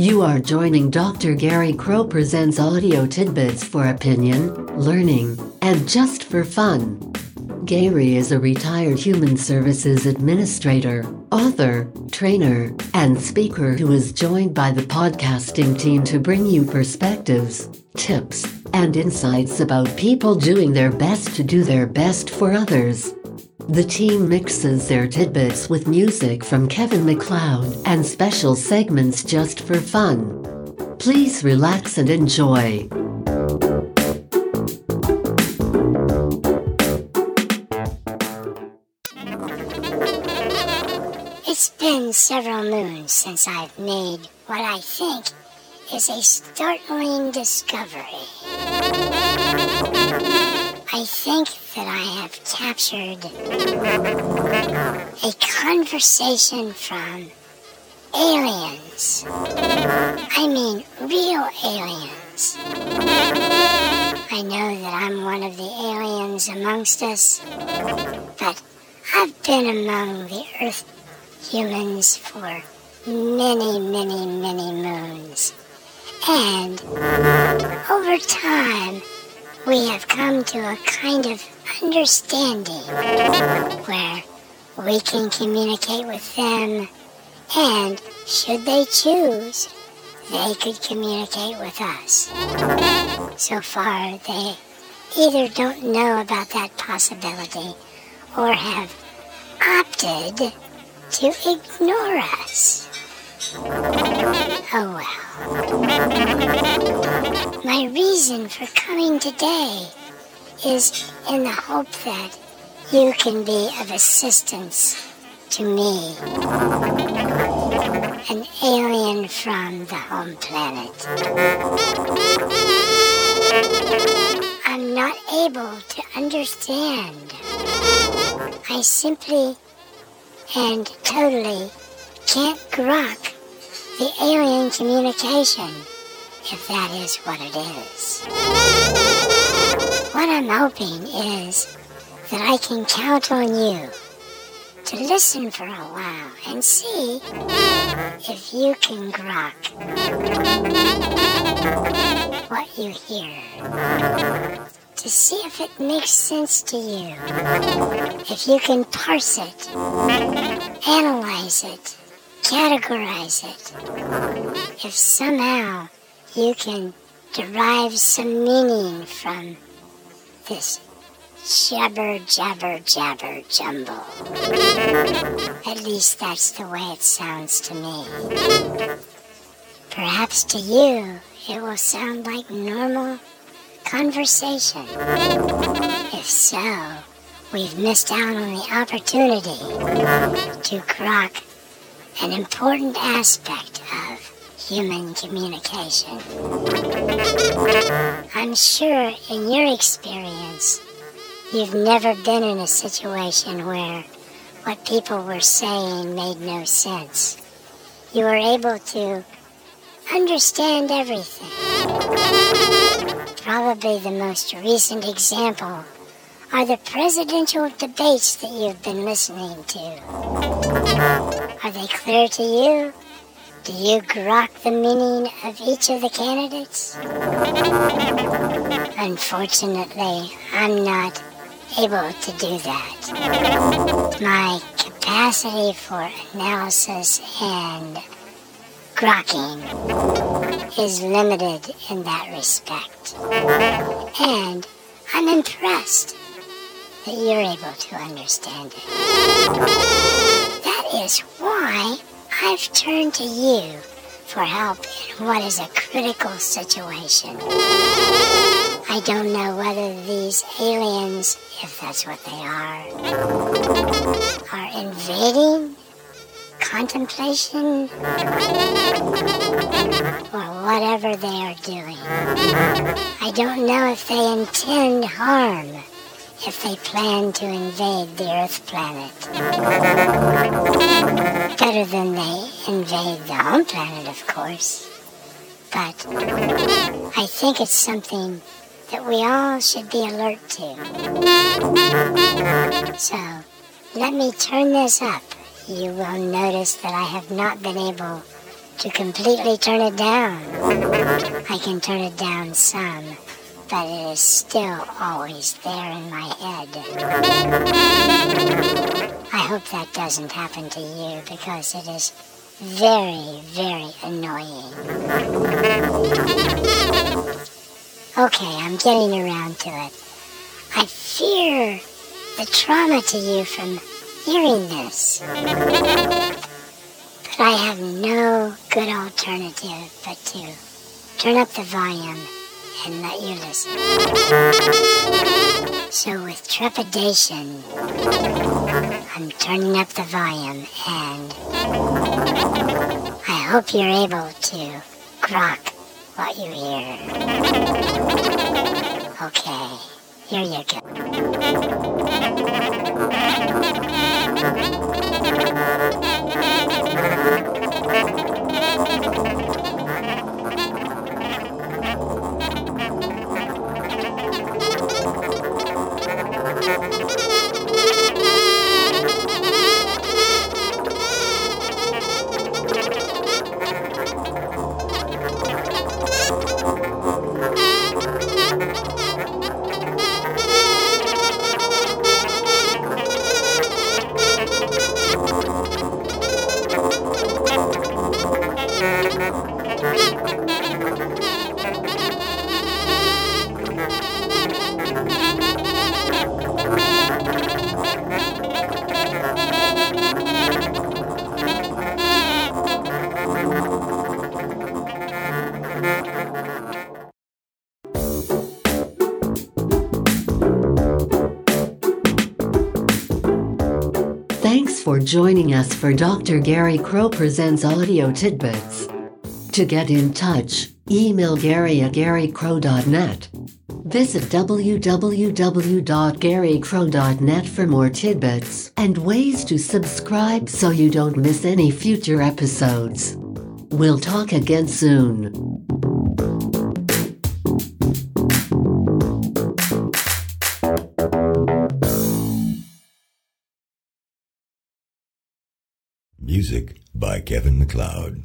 You are joining Dr. Gary Crow Presents audio tidbits for opinion, learning, and just for fun. Gary is a retired human services administrator, author, trainer, and speaker who is joined by the podcasting team to bring you perspectives, tips, and insights about people doing their best to do their best for others. The team mixes their tidbits with music from Kevin MacLeod and special segments just for fun. Please relax and enjoy. It's been several moons since I've made what I think is a startling discovery. I think that I have captured a conversation from aliens. I mean, real aliens. I know that I'm one of the aliens amongst us, but I've been among the Earth humans for many, many, many moons. And over time, we have come to a kind of understanding where we can communicate with them, and should they choose, they could communicate with us. So far, they either don't know about that possibility or have opted to ignore us. Oh well. My reason for coming today is in the hope that you can be of assistance to me, an alien from the home planet. I'm not able to understand. I simply and totally can't grok the alien communication, if that is what it is. What I'm hoping is that I can count on you to listen for a while and see if you can grok what you hear. To see if it makes sense to you. If you can parse it, analyze it, categorize it. If somehow you can derive some meaning from this jabber, jabber, jabber jumble. At least that's the way it sounds to me. Perhaps to you, it will sound like normal conversation. If so, we've missed out on the opportunity to grok an important aspect of human communication. I'm sure in your experience, you've never been in a situation where what people were saying made no sense. You were able to understand everything. Probably the most recent example are the presidential debates that you've been listening to. Are they clear to you? Do you grok the meaning of each of the candidates? Unfortunately, I'm not able to do that. My capacity for analysis and grokking is limited in that respect. And I'm impressed that you're able to understand it. Why I've turned to you for help in what is a critical situation. I don't know whether these aliens, if that's what they are, are invading contemplation or whatever they are doing. I don't know if they intend harm if they plan to invade the Earth planet. Better than they invade the home planet, of course. But I think it's something that we all should be alert to. So, let me turn this up. You will notice that I have not been able to completely turn it down. I can turn it down some, but it is still always there in my head. I hope that doesn't happen to you because it is very, very annoying. Okay, I'm getting around to it. I fear the trauma to you from hearing this. But I have no good alternative but to turn up the volume and let you listen. So with trepidation, I'm turning up the volume and I hope you're able to grok what you hear. Okay, here you Thanks for joining us for Dr. Gary Crow Presents Audio Tidbits. To get in touch, email Gary at garycrow.net. Visit www.garycrow.net for more tidbits and ways to subscribe so you don't miss any future episodes. We'll talk again soon. By Kevin MacLeod.